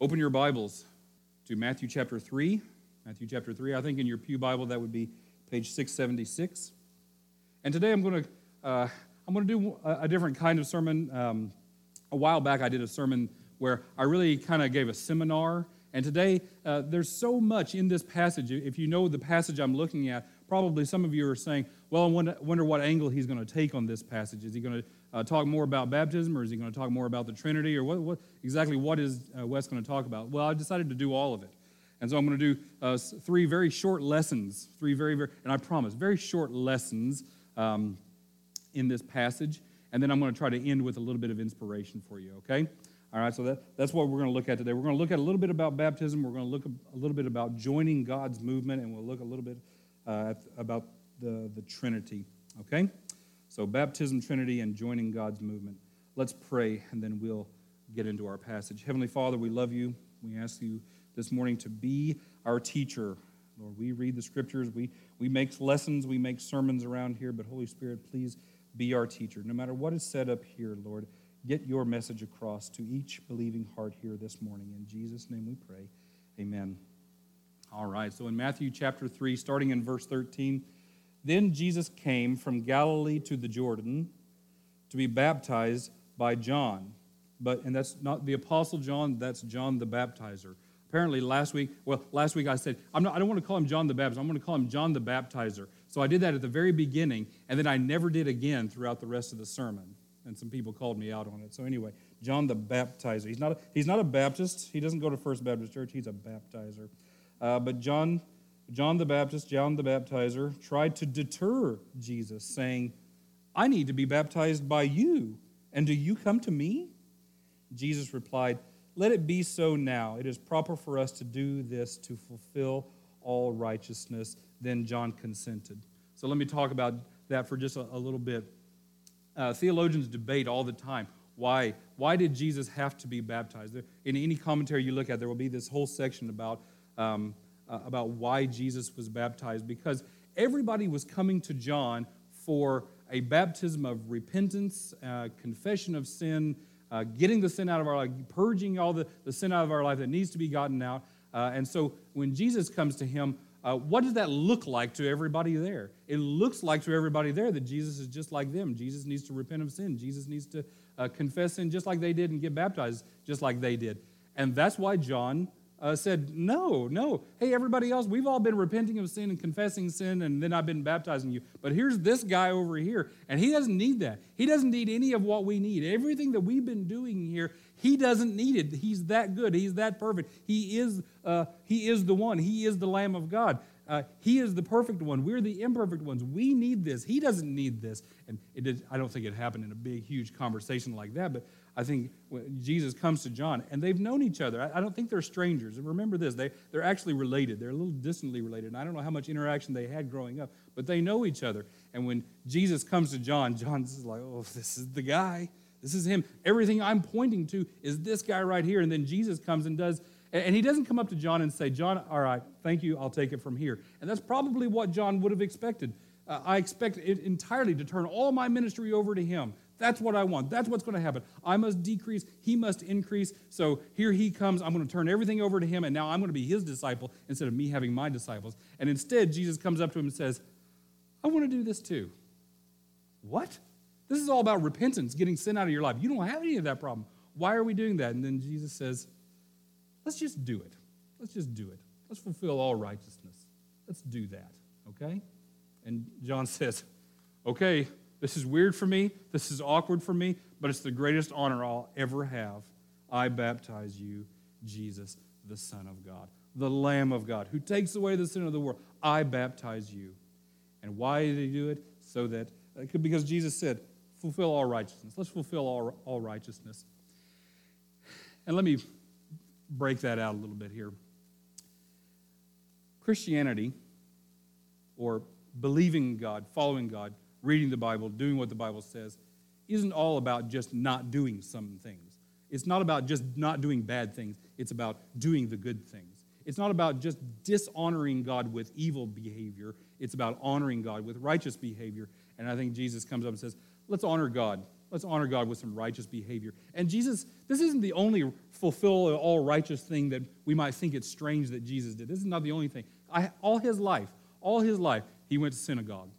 Open your Bibles to Matthew chapter 3. Matthew chapter 3. I think in your Pew Bible that would be page 676. And today I'm going to uh, I'm going to do a, different kind of sermon. Um, a while back I did a sermon where I really kind of gave a seminar. And today uh, there's so much in this passage. If you know the passage I'm looking at, probably some of you are saying, "Well, I wonder what angle he's going to take on this passage. Is he going to uh, talk more about baptism, or is he going to talk more about the Trinity, or what, what exactly what is uh, Wes going to talk about? Well, I decided to do all of it, and so I'm going to do uh, three very short lessons, three very very, and I promise, very short lessons um, in this passage, and then I'm going to try to end with a little bit of inspiration for you. Okay. All right, so that, that's what we're going to look at today. We're going to look at a little bit about baptism. We're going to look a little bit about joining God's movement, and we'll look a little bit uh, about the, the Trinity. Okay? So, baptism, Trinity, and joining God's movement. Let's pray, and then we'll get into our passage. Heavenly Father, we love you. We ask you this morning to be our teacher. Lord, we read the scriptures, we, we make lessons, we make sermons around here, but Holy Spirit, please be our teacher. No matter what is said up here, Lord, get your message across to each believing heart here this morning. In Jesus' name we pray. Amen. All right, so in Matthew chapter 3, starting in verse 13, then Jesus came from Galilee to the Jordan to be baptized by John. But, and that's not the Apostle John, that's John the Baptizer. Apparently, last week, well, last week I said, I'm not, I don't want to call him John the Baptist. I'm going to call him John the Baptizer. So I did that at the very beginning, and then I never did again throughout the rest of the sermon. And some people called me out on it. So anyway, John the Baptizer. He's not a, he's not a Baptist. He doesn't go to First Baptist Church. He's a baptizer. Uh, but John John the Baptist, John the Baptizer, tried to deter Jesus, saying, I need to be baptized by you, and do you come to me? Jesus replied, Let it be so now. It is proper for us to do this to fulfill all righteousness. Then John consented. So let me talk about that for just a, a little bit. Uh, theologians debate all the time why why did jesus have to be baptized in any commentary you look at there will be this whole section about um, uh, about why Jesus was baptized because everybody was coming to John for a baptism of repentance, uh, confession of sin, uh, getting the sin out of our life, purging all the, the sin out of our life that needs to be gotten out. Uh, and so when Jesus comes to him, uh, what does that look like to everybody there? It looks like to everybody there that Jesus is just like them. Jesus needs to repent of sin. Jesus needs to uh, confess sin just like they did and get baptized just like they did. And that's why John uh, said, No, no. Hey, everybody else, we've all been repenting of sin and confessing sin, and then I've been baptizing you. But here's this guy over here, and he doesn't need that. He doesn't need any of what we need. Everything that we've been doing here, he doesn't need it. He's that good. He's that perfect. He is, uh, he is the one. He is the Lamb of God. Uh, he is the perfect one. We're the imperfect ones. We need this. He doesn't need this. And it did, I don't think it happened in a big, huge conversation like that, but I think Jesus comes to John, and they've known each other. I don't think they're strangers. And remember this, they, they're actually related. They're a little distantly related. And I don't know how much interaction they had growing up, but they know each other. And when Jesus comes to John, John's like, oh, this is the guy. This is him. Everything I'm pointing to is this guy right here. And then Jesus comes and does, and he doesn't come up to John and say, John, all right, thank you, I'll take it from here. And that's probably what John would have expected. Uh, I expect it entirely to turn all my ministry over to him. That's what I want. That's what's going to happen. I must decrease, he must increase. So here he comes. I'm going to turn everything over to him, and now I'm going to be his disciple instead of me having my disciples. And instead, Jesus comes up to him and says, I want to do this too. What? This is all about repentance, getting sin out of your life. You don't have any of that problem. Why are we doing that? And then Jesus says, Let's just do it. Let's just do it. Let's fulfill all righteousness. Let's do that, okay? And John says, Okay, this is weird for me. This is awkward for me, but it's the greatest honor I'll ever have. I baptize you, Jesus, the Son of God, the Lamb of God, who takes away the sin of the world. I baptize you. And why did he do it? So that, uh, because Jesus said, fulfill all righteousness. Let's fulfill all, all righteousness. And let me break that out a little bit here. Christianity, or believing God, following God, reading the Bible, doing what the Bible says, isn't all about just not doing some things. It's not about just not doing bad things, it's about doing the good things. It's not about just dishonoring God with evil behavior, it's about honoring God with righteous behavior. And I think Jesus comes up and says, let's honor God let's honor God with some righteous behavior. And Jesus, this isn't the only fulfill all righteous thing that we might think it's strange that Jesus did. This is not the only thing. I, all his life, all his life, he went to synagogue.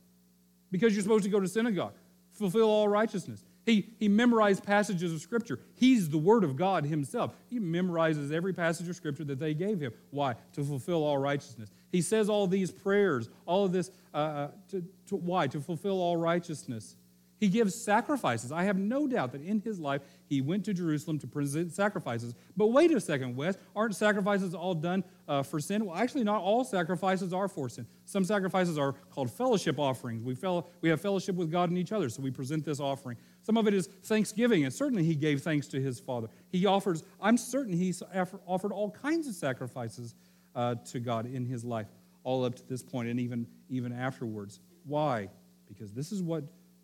Because you're supposed to go to synagogue, fulfill all righteousness. He, he memorized passages of Scripture. He's the Word of God himself. He memorizes every passage of Scripture that they gave him. Why? To fulfill all righteousness. He says all these prayers, all of this, uh, uh to, to, why? To fulfill all righteousness. He gives sacrifices. I have no doubt that in his life he went to Jerusalem to present sacrifices. But wait a second, Wes. Aren't sacrifices all done uh, for sin? Well, actually, not all sacrifices are for sin. Some sacrifices are called fellowship offerings. We, fel- we have fellowship with God and each other, so we present this offering. Some of it is thanksgiving, and certainly he gave thanks to his Father. He offers, I'm certain he offered all kinds of sacrifices uh, to God in his life, all up to this point and even, even afterwards. Why? Because this is what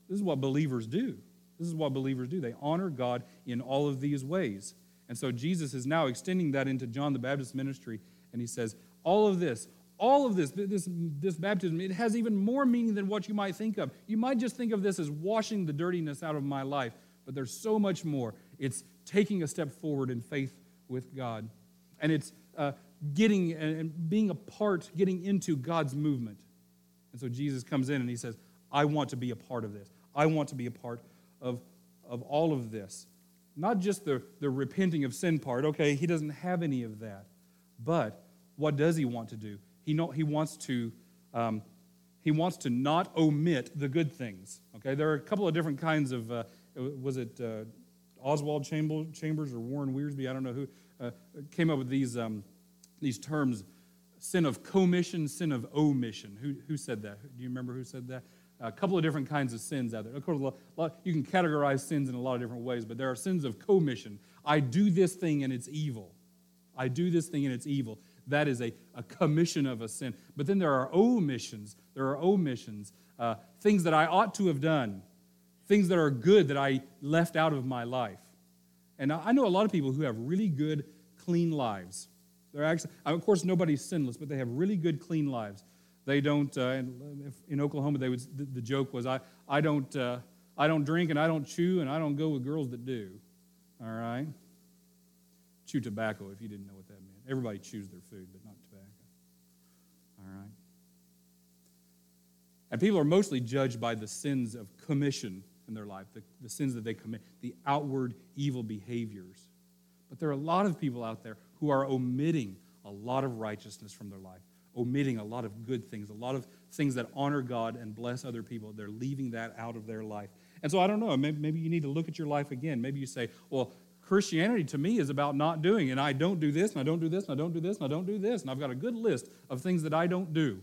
this is what believers do. This is what believers do. They honor God in all of these ways. And so Jesus is now extending that into John the Baptist ministry, and he says, All of this, all of this, this, this baptism, it has even more meaning than what you might think of. You might just think of this as washing the dirtiness out of my life, but there's so much more. It's taking a step forward in faith with God, and it's uh, getting and being a part, getting into God's movement. And so Jesus comes in and he says, I want to be a part of this. I want to be a part of, of all of this. Not just the, the repenting of sin part. Okay, he doesn't have any of that. But what does he want to do? He, know, he, wants to, um, he wants to not omit the good things. Okay, there are a couple of different kinds of, uh, was it uh, Oswald Chambers or Warren Wiersbe? I don't know who uh, came up with these, um, these terms sin of commission, sin of omission. Who, who said that? Do you remember who said that? A couple of different kinds of sins out there. Of course, you can categorize sins in a lot of different ways, but there are sins of commission. I do this thing and it's evil. I do this thing and it's evil. That is a, a commission of a sin. But then there are omissions. There are omissions, uh, things that I ought to have done, things that are good that I left out of my life. And I know a lot of people who have really good, clean lives. They're actually, of course, nobody's sinless, but they have really good, clean lives. They don't, uh, in Oklahoma, they would, the, joke was, I, I, don't, uh, I don't drink and I don't chew and I don't go with girls that do. All right? Chew tobacco, if you didn't know what that meant. Everybody chews their food, but not tobacco. All right? And people are mostly judged by the sins of commission in their life, the, the sins that they commit, the outward evil behaviors. But there are a lot of people out there who are omitting a lot of righteousness from their life omitting a lot of good things, a lot of things that honor God and bless other people. They're leaving that out of their life. And so I don't know, maybe, you need to look at your life again. Maybe you say, well, Christianity to me is about not doing, and I don't do this, and I don't do this, and I don't do this, and I don't do this, and I've got a good list of things that I don't do.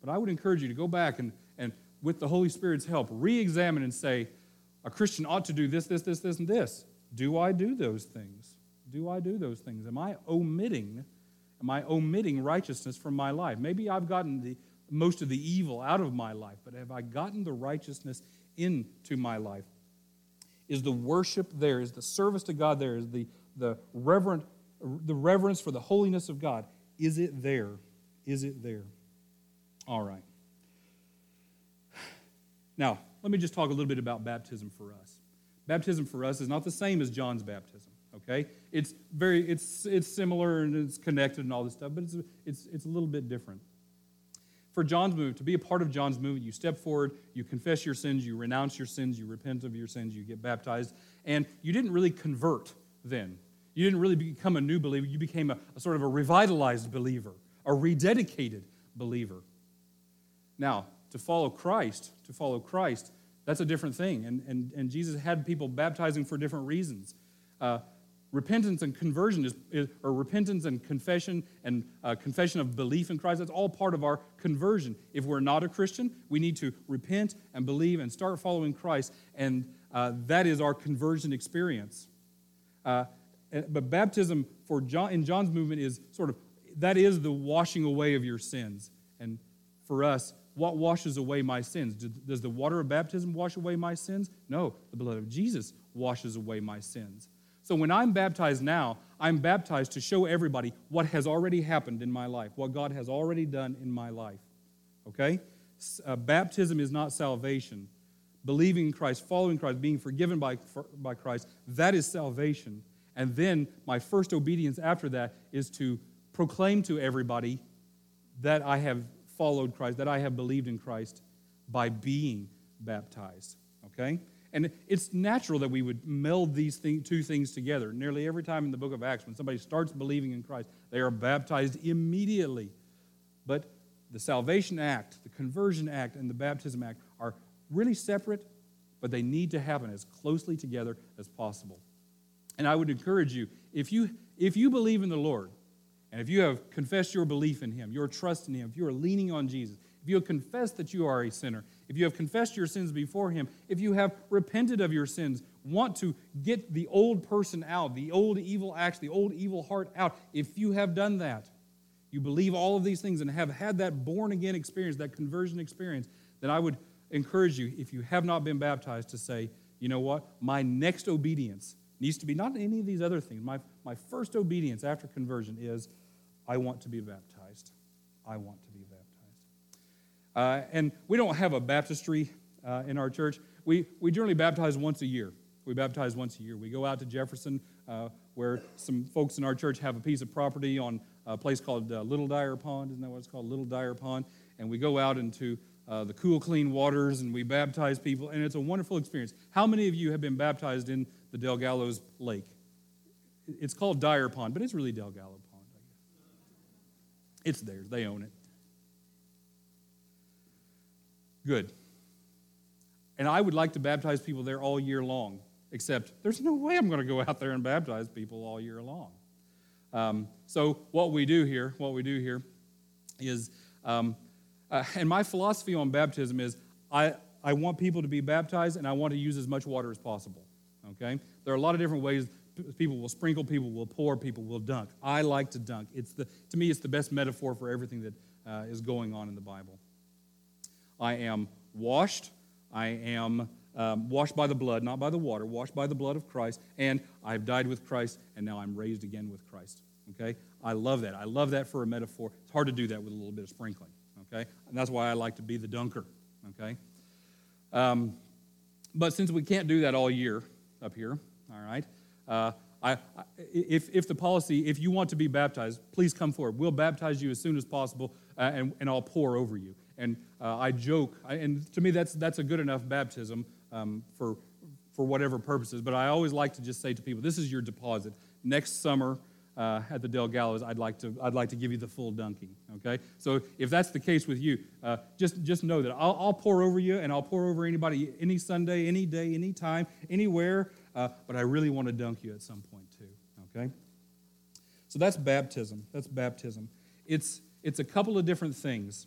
But I would encourage you to go back and, and with the Holy Spirit's help, re examine and say, a Christian ought to do this, this, this, this, and this. Do I do those things? Do I do those things? Am I omitting Am I omitting righteousness from my life? Maybe I've gotten the, most of the evil out of my life, but have I gotten the righteousness into my life? Is the worship there? Is the service to God there? Is the, the, reverent, the reverence for the holiness of God? Is it there? Is it there? All right. Now, let me just talk a little bit about baptism for us. Baptism for us is not the same as John's baptism okay? It's very, it's, it's similar and it's connected and all this stuff, but it's, it's, it's a little bit different. For John's movement, to be a part of John's movement, you step forward, you confess your sins, you renounce your sins, you repent of your sins, you get baptized, and you didn't really convert then. You didn't really become a new believer. You became a, a sort of a revitalized believer, a rededicated believer. Now, to follow Christ, to follow Christ, that's a different thing. And, and, and Jesus had people baptizing for different reasons. Uh, repentance and conversion is, is or repentance and confession and uh, confession of belief in Christ. That's all part of our conversion. If we're not a Christian, we need to repent and believe and start following Christ, and uh, that is our conversion experience. Uh, but baptism for John in John's movement is sort of that is the washing away of your sins, and for us. What washes away my sins? Does the water of baptism wash away my sins? No, the blood of Jesus washes away my sins. So when I'm baptized now, I'm baptized to show everybody what has already happened in my life, what God has already done in my life. Okay? Uh, baptism is not salvation, believing in Christ, following Christ, being forgiven by, for, by Christ, that is salvation. And then my first obedience after that is to proclaim to everybody that I have followed Christ, that I have believed in Christ by being baptized. Okay? And it's natural that we would meld these thing, two things together. Nearly every time in the book of Acts, when somebody starts believing in Christ, they are baptized immediately. But the salvation act, the conversion act, and the baptism act are really separate, but they need to happen as closely together as possible. And I would encourage you if you, if you believe in the Lord, and if you have confessed your belief in Him, your trust in Him, if you are leaning on Jesus, if you have confessed that you are a sinner, if you have confessed your sins before Him, if you have repented of your sins, want to get the old person out, the old evil acts, the old evil heart out, if you have done that, you believe all of these things and have had that born again experience, that conversion experience, then I would encourage you, if you have not been baptized, to say, you know what? My next obedience needs to be not any of these other things. My, my first obedience after conversion is I want to be baptized. I want to be. Uh, and we don't have a baptistry uh, in our church. We, we generally baptize once a year. We baptize once a year. We go out to Jefferson, uh, where some folks in our church have a piece of property on a place called uh, Little Dyer Pond. Isn't that what it's called? Little Dyer Pond. And we go out into uh, the cool, clean waters and we baptize people, and it's a wonderful experience. How many of you have been baptized in the Del Gallos Lake? It's called Dyer Pond, but it's really Del Gallo Pond, I guess. It's theirs, they own it. Good. And I would like to baptize people there all year long, except there's no way I'm going to go out there and baptize people all year long. Um, so what we do here, what we do here is, um, uh, and my philosophy on baptism is I, I want people to be baptized and I want to use as much water as possible. Okay? There are a lot of different ways people will sprinkle, people will pour, people will dunk. I like to dunk. It's the, to me, it's the best metaphor for everything that uh, is going on in the Bible. I am washed. I am um, washed by the blood, not by the water, washed by the blood of Christ, and I've died with Christ, and now I'm raised again with Christ. Okay? I love that. I love that for a metaphor. It's hard to do that with a little bit of sprinkling. Okay? And that's why I like to be the dunker. Okay? Um, but since we can't do that all year up here, all right, uh, I, if, if the policy, if you want to be baptized, please come forward. We'll baptize you as soon as possible, uh, and, and I'll pour over you. And uh, I joke, I, and to me, that's, that's a good enough baptism um, for, for whatever purposes. But I always like to just say to people, this is your deposit. Next summer uh, at the Dell Gallows, I'd like, to, I'd like to give you the full dunking, okay? So if that's the case with you, uh, just, just know that I'll, I'll, pour over you and I'll pour over anybody any Sunday, any day, any time, anywhere, uh, but I really want to dunk you at some point too, okay? So that's baptism. That's baptism. It's, it's a couple of different things.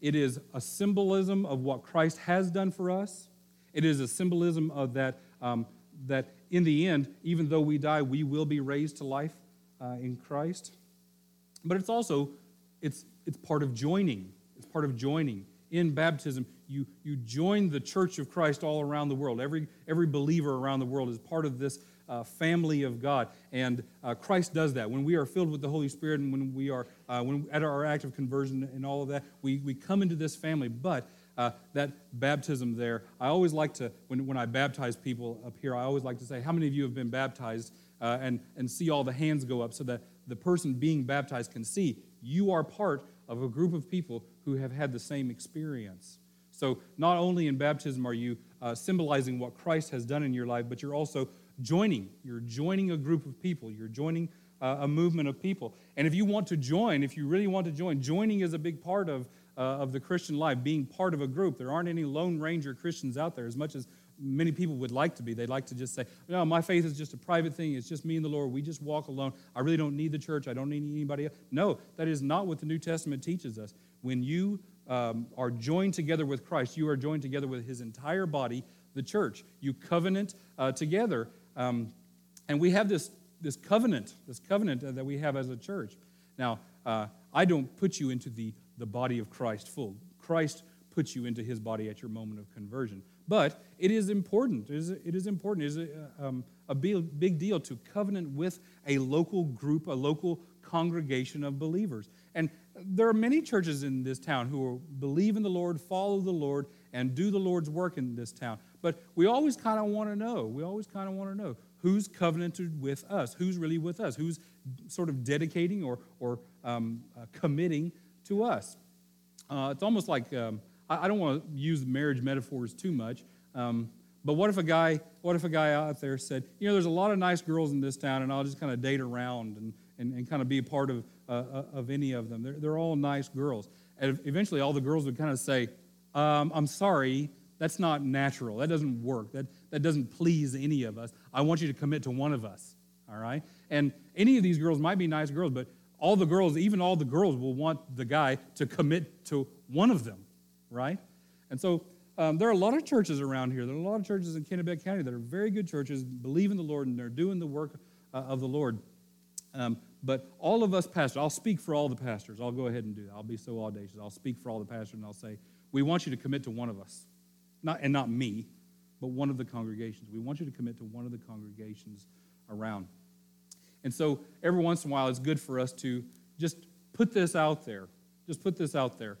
It is a symbolism of what Christ has done for us, it is a symbolism of that, um, that in the end, even though we die, we will be raised to life uh, in Christ. But it's also, it's, it's part of joining. It's part of joining. In baptism, you, you join the church of Christ all around the world. Every, every believer around the world is part of this uh, family of God. And uh, Christ does that. When we are filled with the Holy Spirit and when we are, uh, when, at our act of conversion and all of that, we, we come into this family. But uh, that baptism there, I always like to, when, when I baptize people up here, I always like to say, How many of you have been baptized? Uh, and, and see all the hands go up so that the person being baptized can see you are part of a group of people who have had the same experience. So, not only in baptism are you uh, symbolizing what Christ has done in your life, but you're also joining. You're joining a group of people. You're joining uh, a movement of people. And if you want to join, if you really want to join, joining is a big part of uh, of the Christian life, being part of a group. There aren't any Lone Ranger Christians out there as much as many people would like to be. They'd like to just say, no, my faith is just a private thing. It's just me and the Lord. We just walk alone. I really don't need the church. I don't need anybody else. No, that is not what the New Testament teaches us. When you um, are joined together with Christ, you are joined together with his entire body, the church. You covenant uh, together. Um, and we have this, this covenant, this covenant that we have as a church. Now, uh, I don't put you into the the body of Christ full. Christ puts you into his body at your moment of conversion. But it is important. It is, it is important. It is a, um, a big, big deal to covenant with a local group, a local congregation of believers. And there are many churches in this town who believe in the Lord, follow the Lord, and do the Lord's work in this town. But we always kind of want to know. We always kind of want to know who's covenanted with us, who's really with us, who's sort of dedicating or, or um, uh, committing to us. Uh, it's almost like um, I, I, don't want to use marriage metaphors too much. Um, but what if a guy, what if a guy out there said, you know, there's a lot of nice girls in this town, and I'll just kind of date around and, and, and kind of be a part of, uh, uh, of any of them. They're, they're all nice girls. And eventually, all the girls would kind of say, um, I'm sorry, that's not natural. That doesn't work. That, that doesn't please any of us. I want you to commit to one of us, all right? And any of these girls might be nice girls, but all the girls, even all the girls, will want the guy to commit to one of them, right? And so um, there are a lot of churches around here. There are a lot of churches in Kennebec County that are very good churches, believe in the Lord, and they're doing the work uh, of the Lord. Um, but all of us pastors, I'll speak for all the pastors. I'll go ahead and do that. I'll be so audacious. I'll speak for all the pastors and I'll say, we want you to commit to one of us. Not, and not me, but one of the congregations. We want you to commit to one of the congregations around. And so every once in a while, it's good for us to just put this out there. Just put this out there.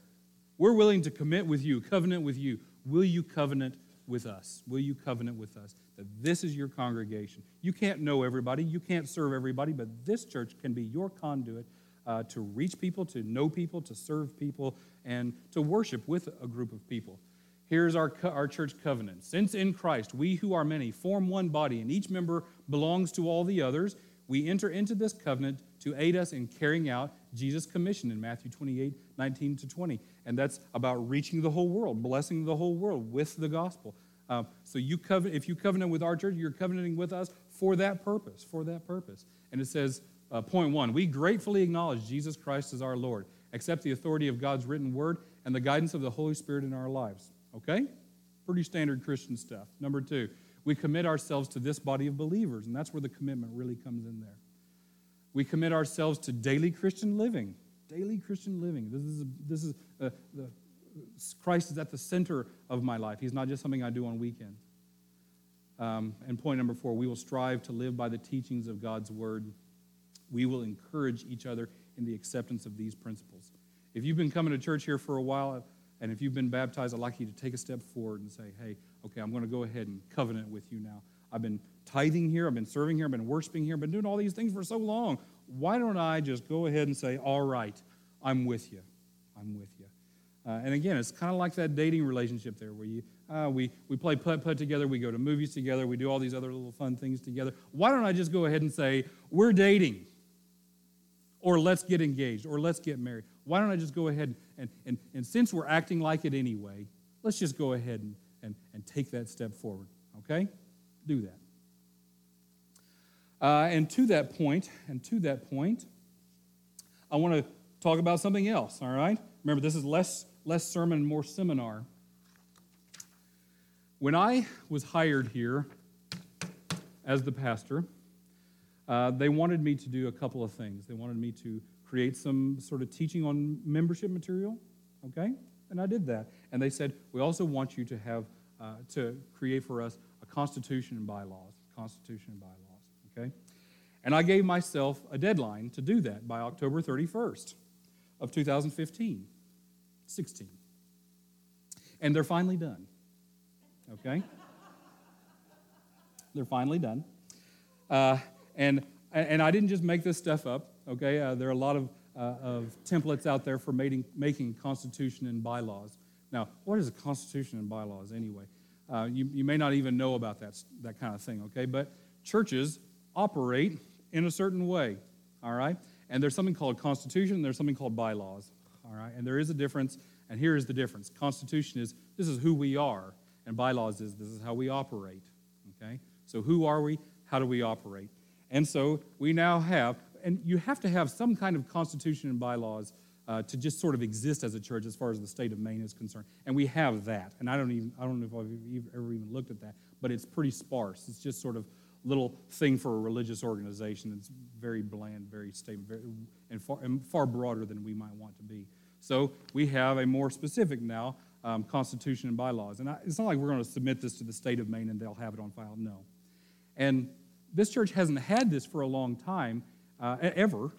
We're willing to commit with you, covenant with you. Will you covenant with us? Will you covenant with us? That this is your congregation. You can't know everybody, you can't serve everybody, but this church can be your conduit uh, to reach people, to know people, to serve people, and to worship with a group of people. Here's our, our church covenant. Since in Christ we who are many form one body, and each member belongs to all the others, we enter into this covenant to aid us in carrying out Jesus' commission in Matthew 28 19 to 20. And that's about reaching the whole world, blessing the whole world with the gospel. Um, so you covenant, if you covenant with our church, you're covenanting with us for that purpose, for that purpose. And it says, uh, point one, we gratefully acknowledge Jesus Christ as our Lord, accept the authority of God's written word and the guidance of the Holy Spirit in our lives. Okay? Pretty standard Christian stuff. Number two, we commit ourselves to this body of believers, and that's where the commitment really comes in there. We commit ourselves to daily Christian living. Daily Christian living. This is, this is uh, the, Christ is at the center of my life. He's not just something I do on weekends. Um, and point number four, we will strive to live by the teachings of God's word. We will encourage each other in the acceptance of these principles. If you've been coming to church here for a while, and if you've been baptized, I'd like you to take a step forward and say, hey, okay, I'm going to go ahead and covenant with you now. I've been tithing here, I've been serving here, I've been worshiping here, I've been doing all these things for so long. Why don't I just go ahead and say, all right, I'm with you. I'm with you. Uh, and again, it's kind of like that dating relationship there where you, uh, we, we play putt putt together, we go to movies together, we do all these other little fun things together. Why don't I just go ahead and say, we're dating? Or let's get engaged, or let's get married. Why don't I just go ahead and, and, and since we're acting like it anyway, let's just go ahead and, and, and take that step forward, okay? Do that. Uh, and to that point, and to that point, I want to talk about something else, all right? Remember, this is less, less sermon, more seminar. When I was hired here as the pastor, uh, they wanted me to do a couple of things. They wanted me to create some sort of teaching on membership material, okay? And I did that. And they said, we also want you to have, uh, to create for us a constitution and bylaws, constitution and bylaws, okay? And I gave myself a deadline to do that by October 31st of 2015, 16. And they're finally done, okay? they're finally done. Uh, and, and I didn't just make this stuff up, okay? Uh, there are a lot of, uh, of templates out there for making, making constitution and bylaws. Now, what is a constitution and bylaws anyway? Uh, you, you may not even know about that, that kind of thing, okay? But churches operate in a certain way, all right? And there's something called constitution, there's something called bylaws, all right? And there is a difference, and here is the difference. Constitution is this is who we are, and bylaws is this is how we operate, okay? So who are we? How do we operate? And so we now have, and you have to have some kind of constitution and bylaws uh, to just sort of exist as a church as far as the state of Maine is concerned. And we have that. And I don't even, I don't know if I've ever even looked at that, but it's pretty sparse. It's just sort of little thing for a religious organization. It's very bland, very stable, very, and, far, and far broader than we might want to be. So we have a more specific now um, constitution and bylaws. And I, it's not like we're going to submit this to the state of Maine and they'll have it on file. No. And this church hasn't had this for a long time, uh, ever.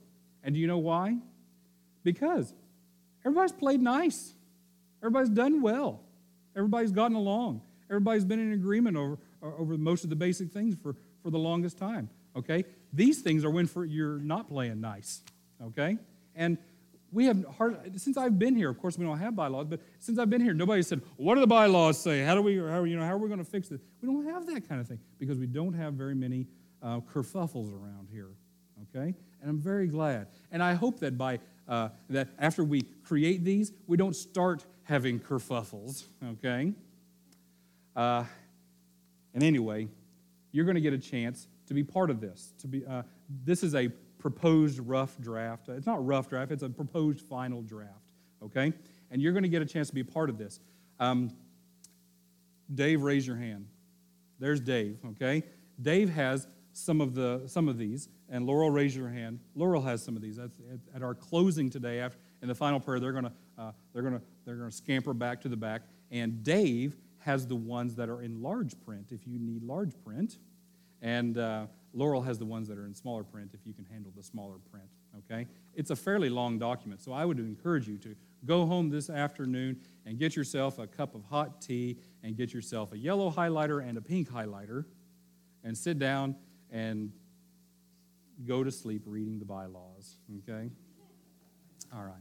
And do you know why? Because everybody's played nice, everybody's done well. Everybody's gotten along. Everybody's been in agreement over, over most of the basic things for, for the longest time. Okay? These things are when for, you're not playing nice. Okay? And we have hard, since I've been here, of course we don't have bylaws, but since I've been here, nobody said, what do the bylaws say? How do we, how, you know, how are we going to fix this? We don't have that kind of thing because we don't have very many uh, kerfuffles around here. Okay? And I'm very glad. And I hope that by uh, that after we create these, we don't start having kerfuffles. Okay? Uh, and anyway, you're going to get a chance to be part of this. To be, uh, this is a proposed rough draft. It's not rough draft, it's a proposed final draft, okay? And you're going to get a chance to be part of this. Um, Dave, raise your hand. There's Dave, okay? Dave has some of the some of these, and Laurel, raise your hand. Laurel has some of these. At, at our closing today, after in the final prayer, they're gonna uh, they're gonna they're gonna scamper back to the back, and Dave has the ones that are in large print if you need large print, and uh, Laurel has the ones that are in smaller print if you can handle the smaller print. Okay, it's a fairly long document, so I would encourage you to go home this afternoon and get yourself a cup of hot tea and get yourself a yellow highlighter and a pink highlighter, and sit down and go to sleep reading the bylaws. Okay, all right.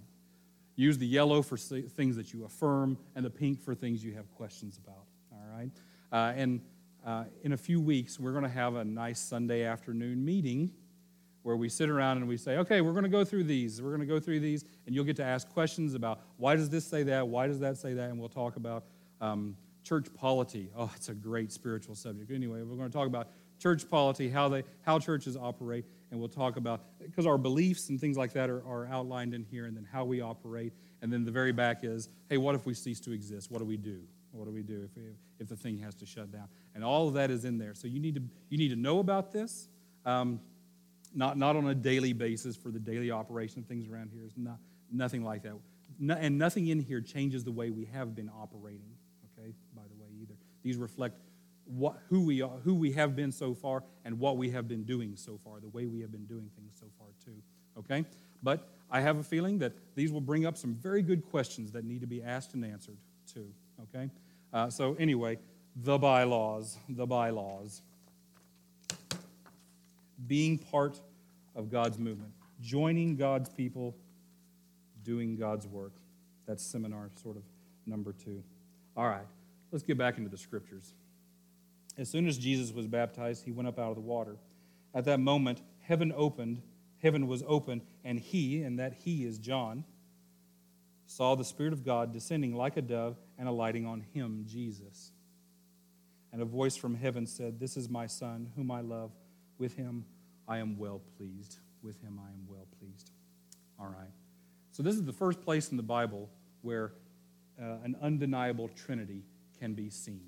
Use the yellow for things that you affirm, and the pink for things you have questions about. All right, uh, and uh, in a few weeks, we're going to have a nice Sunday afternoon meeting where we sit around and we say, okay, we're going to go through these. We're going to go through these, and you'll get to ask questions about why does this say that? Why does that say that? And we'll talk about um, church polity. Oh, it's a great spiritual subject. Anyway, we're going to talk about church polity, how, they, how churches operate, and we'll talk about, because our beliefs and things like that are, are outlined in here, and then how we operate. And then the very back is, hey, what if we cease to exist? What do we do? What do we do if, we, if the thing has to shut down? And all of that is in there. So you need to, you need to know about this, um, not, not on a daily basis for the daily operation of things around here. It's not, nothing like that. No, and nothing in here changes the way we have been operating, okay, by the way, either. These reflect what, who, we are, who we have been so far and what we have been doing so far, the way we have been doing things so far, too, okay? But I have a feeling that these will bring up some very good questions that need to be asked and answered, too okay? Uh, so, anyway, the bylaws, the bylaws. Being part of God's movement, joining God's people, doing God's work. That's seminar sort of number two. All right, let's get back into the scriptures. As soon as Jesus was baptized, he went up out of the water. At that moment, heaven opened, heaven was opened, and he, and that he is John, saw the Spirit of God descending like a dove and alighting on him, Jesus. And a voice from heaven said, This is my Son, whom I love. With him I am well pleased. With him I am well pleased. All right. So, this is the first place in the Bible where uh, an undeniable Trinity can be seen.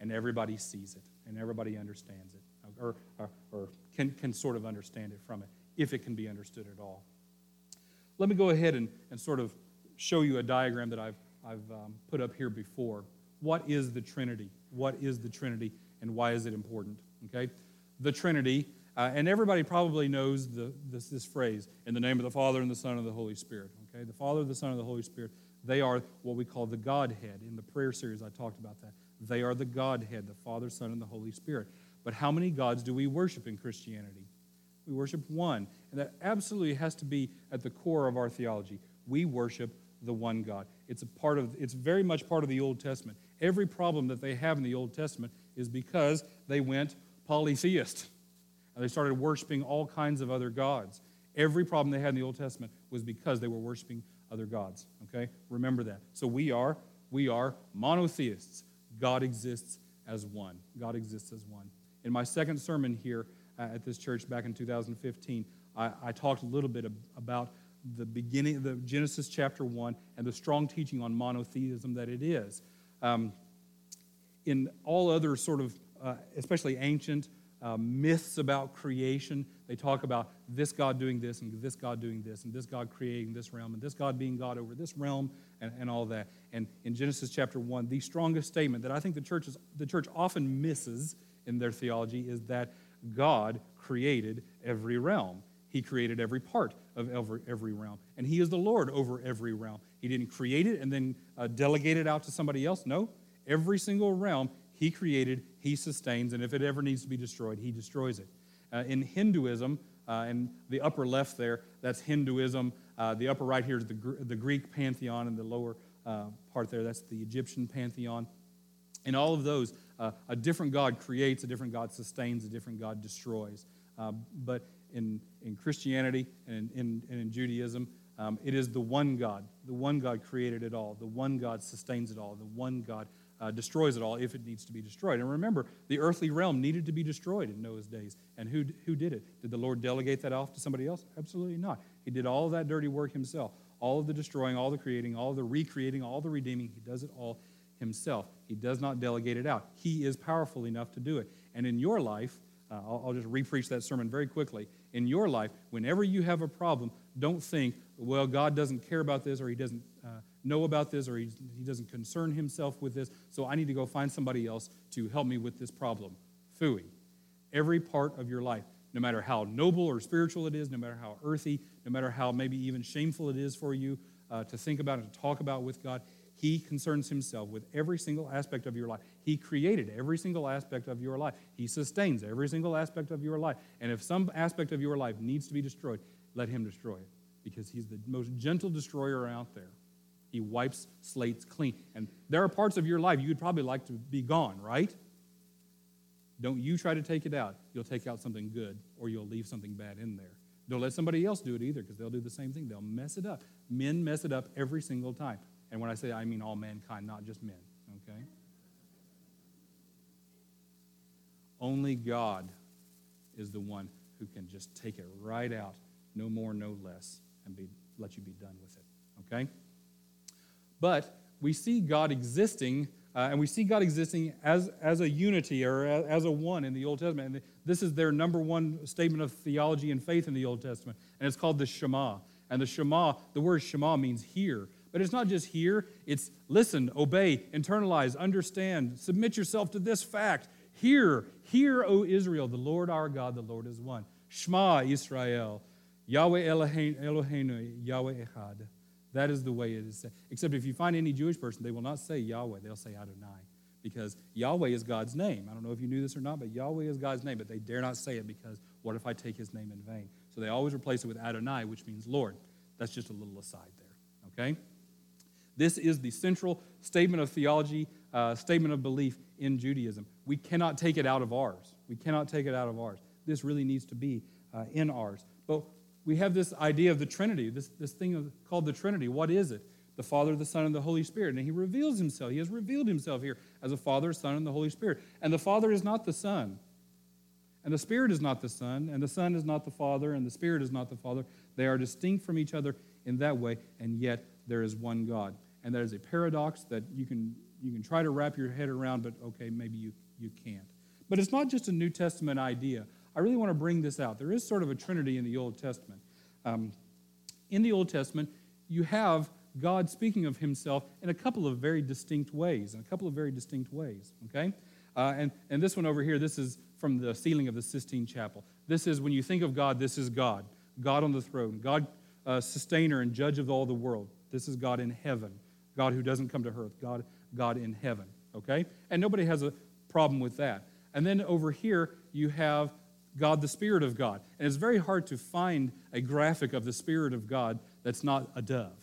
And everybody sees it, and everybody understands it, or, or, or can, can sort of understand it from it, if it can be understood at all. Let me go ahead and, and sort of show you a diagram that I've I've um, put up here before. What is the Trinity? What is the Trinity, and why is it important? Okay, the Trinity, uh, and everybody probably knows the, this, this phrase: "In the name of the Father and the Son and the Holy Spirit." Okay, the Father, the Son, and the Holy Spirit. They are what we call the Godhead. In the prayer series, I talked about that. They are the Godhead, the Father, Son, and the Holy Spirit. But how many gods do we worship in Christianity? We worship one. And that absolutely has to be at the core of our theology. We worship the one God. It's a part of it's very much part of the Old Testament. Every problem that they have in the Old Testament is because they went polytheist. And they started worshiping all kinds of other gods. Every problem they had in the Old Testament was because they were worshiping other gods. Okay? Remember that. So we are we are monotheists. God exists as one. God exists as one. In my second sermon here uh, at this church back in 2015, I, I talked a little bit about the beginning, the Genesis chapter 1, and the strong teaching on monotheism that it is. Um, in all other sort of, uh, especially ancient uh, myths about creation, they talk about this God doing this, and this God doing this, and this God creating this realm, and this God being God over this realm, and, and all that. And in Genesis chapter 1, the strongest statement that I think the church, is, the church often misses in their theology is that God created every realm. He created every part of every, every realm. And He is the Lord over every realm. He didn't create it and then uh, delegate it out to somebody else. No, Every single realm he created, he sustains, and if it ever needs to be destroyed, he destroys it. Uh, in Hinduism, uh, in the upper left there, that's Hinduism. Uh, the upper right here is the, the Greek pantheon, and the lower uh, part there, that's the Egyptian pantheon. In all of those, uh, a different God creates, a different God sustains, a different God destroys. Uh, but in, in Christianity and in, and in Judaism, um, it is the one God. The one God created it all. The one God sustains it all. The one God uh, destroys it all if it needs to be destroyed. And remember, the earthly realm needed to be destroyed in Noah's days. And who, who did it? Did the Lord delegate that off to somebody else? Absolutely not. He did all that dirty work himself. All of the destroying, all the creating, all the recreating, all the redeeming. He does it all himself. He does not delegate it out. He is powerful enough to do it. And in your life, uh, I'll, I'll just repreach that sermon very quickly. In your life, whenever you have a problem, don't think, well, God doesn't care about this or he doesn't uh, know about this or he, he doesn't concern himself with this, so I need to go find somebody else to help me with this problem. Fooey. Every part of your life, no matter how noble or spiritual it is, no matter how earthy, no matter how maybe even shameful it is for you uh, to think about and to talk about with God, he concerns himself with every single aspect of your life. He created every single aspect of your life. He sustains every single aspect of your life. And if some aspect of your life needs to be destroyed, let him destroy it because he's the most gentle destroyer out there. He wipes slates clean. And there are parts of your life you'd probably like to be gone, right? Don't you try to take it out. You'll take out something good or you'll leave something bad in there. Don't let somebody else do it either because they'll do the same thing. They'll mess it up. Men mess it up every single time. And when I say I mean all mankind, not just men, okay? Only God is the one who can just take it right out, no more, no less, and be, let you be done with it, okay? But we see God existing, uh, and we see God existing as, as a unity or as, a one in the Old Testament. And this is their number one statement of theology and faith in the Old Testament, and it's called the Shema. And the Shema, the word Shema means hear. But it's not just hear, it's listen, obey, internalize, understand, submit yourself to this fact. Hear, hear, O Israel, the Lord our God, the Lord is one. Shema Israel, Yahweh Eloheinu, Yahweh Echad. That is the way it is said. Except if you find any Jewish person, they will not say Yahweh, they'll say Adonai. Because Yahweh is God's name. I don't know if you knew this or not, but Yahweh is God's name, but they dare not say it because what if I take his name in vain? So they always replace it with Adonai, which means Lord. That's just a little aside there, okay? This is the central statement of theology, uh, statement of belief in Judaism. We cannot take it out of ours. We cannot take it out of ours. This really needs to be uh, in ours. But we have this idea of the Trinity, this, this thing called the Trinity. What is it? The Father, the Son, and the Holy Spirit. And He reveals Himself. He has revealed Himself here as a Father, Son, and the Holy Spirit. And the Father is not the Son. And the Spirit is not the Son. And the Son is not the Father. And the Spirit is not the Father. They are distinct from each other in that way. And yet there is one God and that is a paradox that you can, you can try to wrap your head around, but okay, maybe you, you can't. But it's not just a New Testament idea. I really want to bring this out. There is sort of a trinity in the Old Testament. Um, in the Old Testament, you have God speaking of himself in a couple of very distinct ways, in a couple of very distinct ways, okay? Uh, and, and this one over here, this is from the ceiling of the Sistine Chapel. This is, when you think of God, this is God. God on the throne, God, uh, sustainer and judge of all the world. This is God in heaven. God who doesn't come to earth, God, God in heaven. Okay? And nobody has a problem with that. And then over here, you have God, the Spirit of God. And it's very hard to find a graphic of the Spirit of God that's not a dove.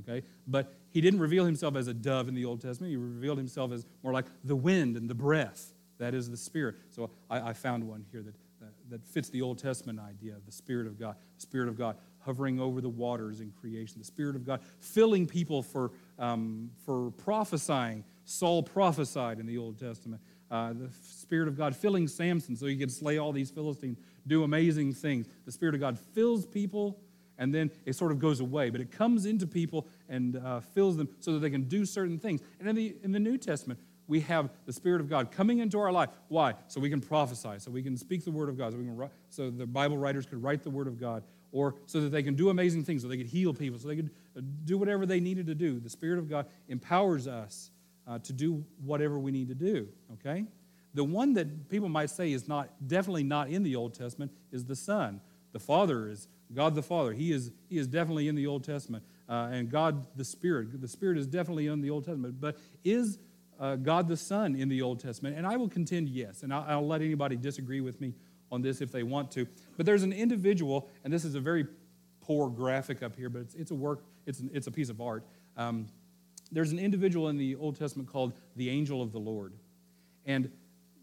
Okay? But he didn't reveal himself as a dove in the Old Testament. He revealed himself as more like the wind and the breath. That is the Spirit. So I, I found one here that, that, that fits the Old Testament idea of the Spirit of God. The Spirit of God hovering over the waters in creation. The Spirit of God filling people for um, for prophesying. Saul prophesied in the Old Testament. Uh, the Spirit of God filling Samson so he could slay all these Philistines, do amazing things. The Spirit of God fills people, and then it sort of goes away, but it comes into people and uh, fills them so that they can do certain things. And in the, in the New Testament, we have the Spirit of God coming into our life. Why? So we can prophesy, so we can speak the Word of God, so, we can, so the Bible writers could write the Word of God, or so that they can do amazing things, so they could heal people, so they could uh, do whatever they needed to do. The Spirit of God empowers us uh, to do whatever we need to do, okay? The one that people might say is not definitely not in the Old Testament is the Son. The Father is God the Father. He is, he is definitely in the Old Testament. Uh, and God the Spirit. The Spirit is definitely in the Old Testament. But is uh, God the Son in the Old Testament? And I will contend yes. And I'll, I'll let anybody disagree with me on this if they want to. But there's an individual, and this is a very poor graphic up here, but it's, it's a work, it's, an, it's a piece of art. Um, there's an individual in the Old Testament called the angel of the Lord. And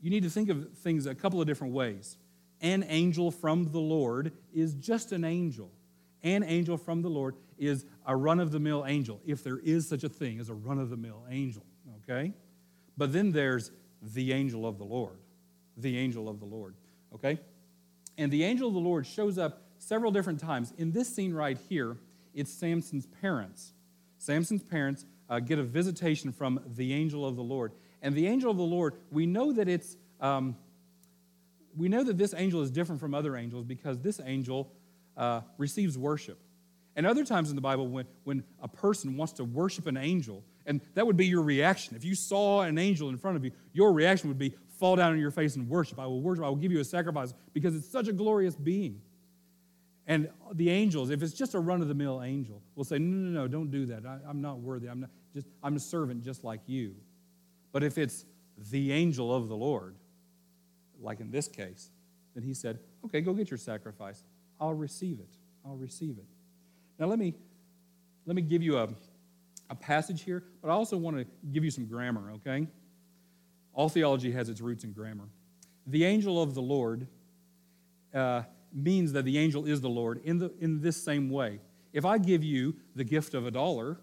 you need to think of things a couple of different ways. An angel from the Lord is just an angel. An angel from the Lord is a run of the mill angel, if there is such a thing as a run of the mill angel, okay? But then there's the angel of the Lord. The angel of the Lord, okay? And the angel of the Lord shows up several different times. In this scene right here, it's Samson's parents. Samson's parents uh, get a visitation from the angel of the Lord. And the angel of the Lord, we know that it's, um, we know that this angel is different from other angels because this angel uh, receives worship. And other times in the Bible, when, when a person wants to worship an angel, and that would be your reaction. If you saw an angel in front of you, your reaction would be fall down on your face and worship. I will worship, I will give you a sacrifice because it's such a glorious being. And the angels, if it's just a run of the mill angel, will say, No, no, no, don't do that. I, am not worthy. I'm, not, just, I'm a servant just like you. But if it's the angel of the Lord, like in this case, then he said, Okay, go get your sacrifice. I'll receive it. I'll receive it. Now, let me, let me give you a, a passage here, but I also want to give you some grammar, okay? All theology has its roots in grammar. The angel of the Lord uh, means that the angel is the Lord in, the, in this same way. If I give you the gift of a dollar,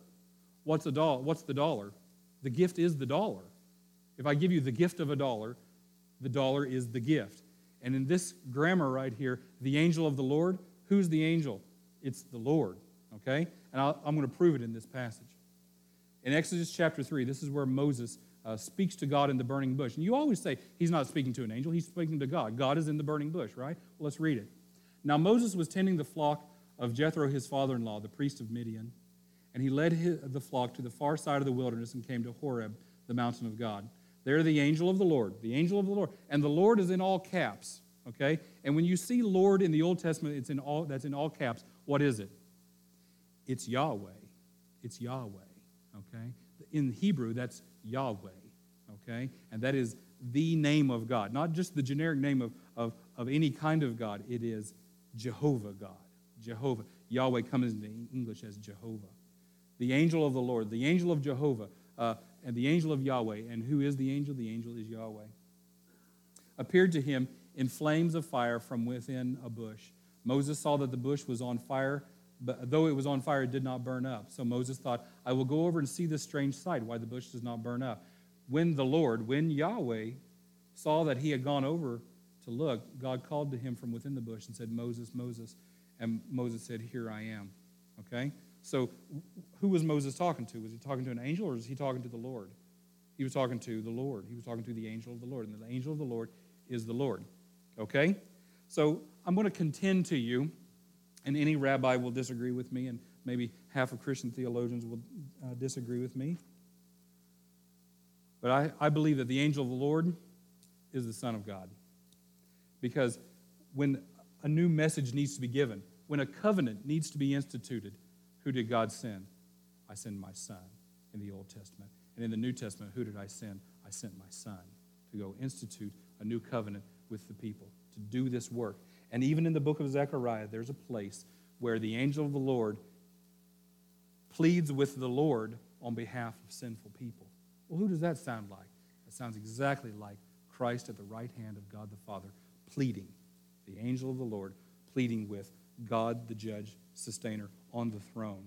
what's, a do- what's the dollar? The gift is the dollar. If I give you the gift of a dollar, the dollar is the gift. And in this grammar right here, the angel of the Lord, who's the angel? It's the Lord, okay? And i am going to prove it in this passage. In Exodus chapter 3, this is where Moses uh, speaks to God in the burning bush. And you always say he's not speaking to an angel, he's speaking to God. God is in the burning bush, right? Well, let's read it. Now Moses was tending the flock of Jethro, his father in law, the priest of Midian, and he led his, the flock to the far side of the wilderness and came to Horeb, the mountain of God. There, the angel of the Lord, the angel of the Lord. And the Lord is in all caps, okay? And when you see Lord in the Old Testament, it's in all, that's in all caps. What is it? It's Yahweh. It's Yahweh, okay? In Hebrew, that's Yahweh, okay? And that is the name of God, not just the generic name of, of, of any kind of God. It is Jehovah God. Jehovah. Yahweh comes into English as Jehovah. The angel of the Lord, the angel of Jehovah. Uh, and the angel of Yahweh. And who is the angel? The angel is Yahweh. Appeared to him in flames of fire from within a bush. Moses saw that the bush was on fire, but though it was on fire, it did not burn up. So Moses thought, I will go over and see this strange sight, why the bush does not burn up. When the Lord, when Yahweh saw that he had gone over to look, God called to him from within the bush and said, Moses, Moses. And Moses said, Here I am. Okay? So, who was Moses talking to? Was he talking to an angel or was he talking to the Lord? He was talking to the Lord. He was talking to the angel of the Lord. And the angel of the Lord is the Lord. Okay? So, I'm going to contend to you, and any rabbi will disagree with me, and maybe half of Christian theologians will uh, disagree with me. But I, I believe that the angel of the Lord is the Son of God. Because when a new message needs to be given, when a covenant needs to be instituted, who did God send? I send my son in the Old Testament. And in the New Testament, who did I send? I sent my son to go institute a new covenant with the people, to do this work. And even in the book of Zechariah, there's a place where the angel of the Lord pleads with the Lord on behalf of sinful people. Well, who does that sound like? It sounds exactly like Christ at the right hand of God the Father, pleading, the angel of the Lord pleading with God the judge, sustainer, on the throne.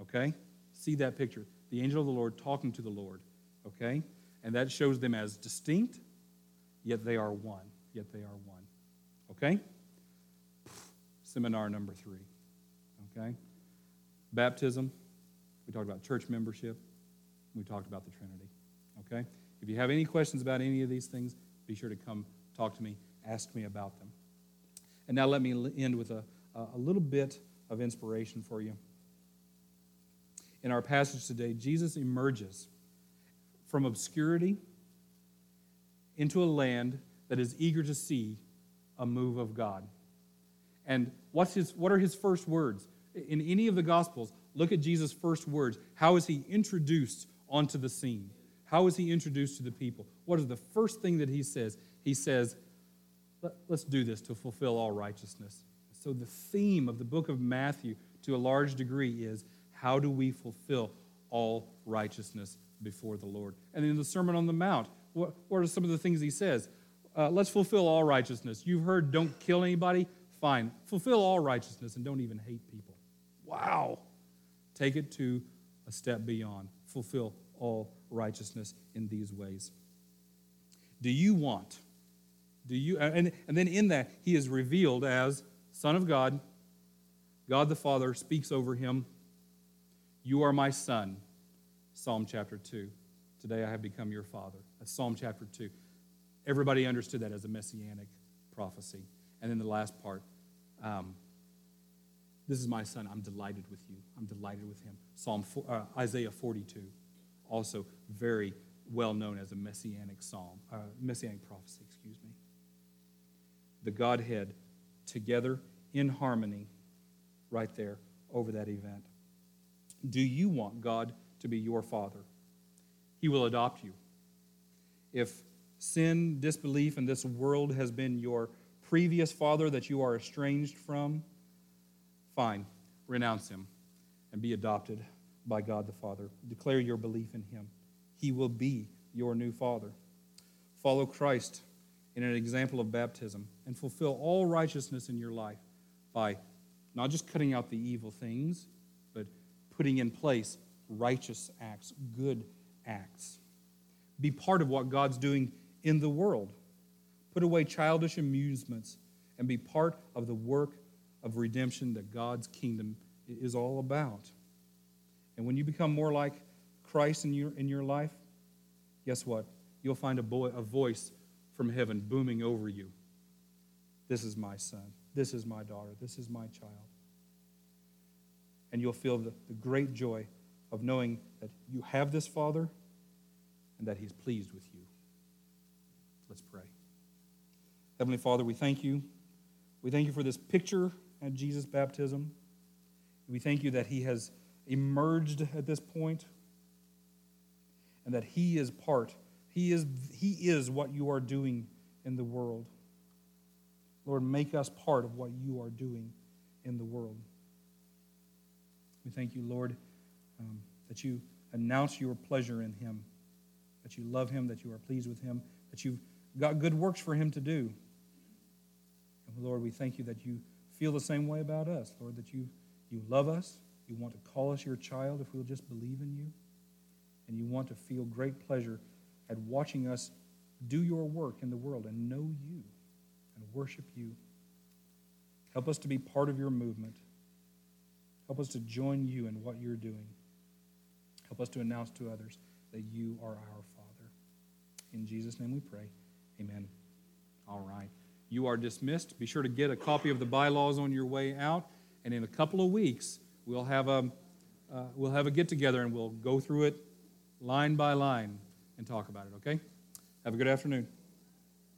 Okay? See that picture. The angel of the Lord talking to the Lord. Okay? And that shows them as distinct, yet they are one. Yet they are one. Okay? Seminar number three. Okay? Baptism. We talked about church membership. We talked about the Trinity. Okay? If you have any questions about any of these things, be sure to come talk to me, ask me about them. And now let me end with a, a little bit of inspiration for you. In our passage today, Jesus emerges from obscurity into a land that is eager to see a move of God. And what's his, what are his first words? In any of the Gospels, look at Jesus' first words. How is he introduced onto the scene? How is he introduced to the people? What is the first thing that he says? He says, Let, us do this to fulfill all righteousness. So, the theme of the book of Matthew, to a large degree, is how do we fulfill all righteousness before the Lord? And in the Sermon on the Mount, what, what are some of the things he says? Uh, let's fulfill all righteousness. You've heard don't kill anybody? Fine. Fulfill all righteousness and don't even hate people. Wow. Take it to a step beyond. Fulfill all righteousness in these ways. Do you want? Do you and, and then in that he is revealed as Son of God. God the Father speaks over him. You are my son. Psalm chapter 2. Today I have become your father. That's Psalm chapter 2. Everybody understood that as a messianic prophecy. And then the last part um, this is my son. I'm delighted with you. I'm delighted with him. Psalm uh, Isaiah 42, also very well known as a messianic psalm, uh, messianic prophecy. The Godhead together in harmony, right there over that event. Do you want God to be your father? He will adopt you. If sin, disbelief and this world has been your previous father that you are estranged from, fine, renounce him and be adopted by God the Father. Declare your belief in him. He will be your new father. Follow Christ in an example of baptism and fulfill all righteousness in your life by not just cutting out the evil things, but putting in place righteous acts, good acts. Be part of what God's doing in the world. Put away childish amusements and be part of the work of redemption that God's kingdom is all about. And when you become more like Christ in your, in your life, guess what? You'll find a, boy, a voice from heaven booming over you. This is my son. This is my daughter. This is my child. And you'll feel the, the great joy of knowing that you have this Father and that He's pleased with you. Let's pray. Heavenly Father, we thank you. We thank you for this picture at Jesus' baptism. We thank you that he has emerged at this point and that he is part, he is, he is what you are doing in the world. Lord, make us part of what you are doing in the world. We thank you, Lord, um, that you announce your pleasure in him, that you love him, that you are pleased with him, that you've got good works for him to do. And Lord, we thank you that you feel the same way about us, Lord, that you, you love us, you want to call us your child if we'll just believe in you, and you want to feel great pleasure at watching us do your work in the world and know you and worship you. Help us to be part of your movement. Help us to join you in what you're doing. Help us to announce to others that you are our Father. In Jesus' name we pray. Amen. All right. You are dismissed. Be sure to get a copy of the bylaws on your way out. And in a couple of weeks, we'll have a, uh, we'll have a get together and we'll go through it line by line and talk about it, okay? Have a good afternoon.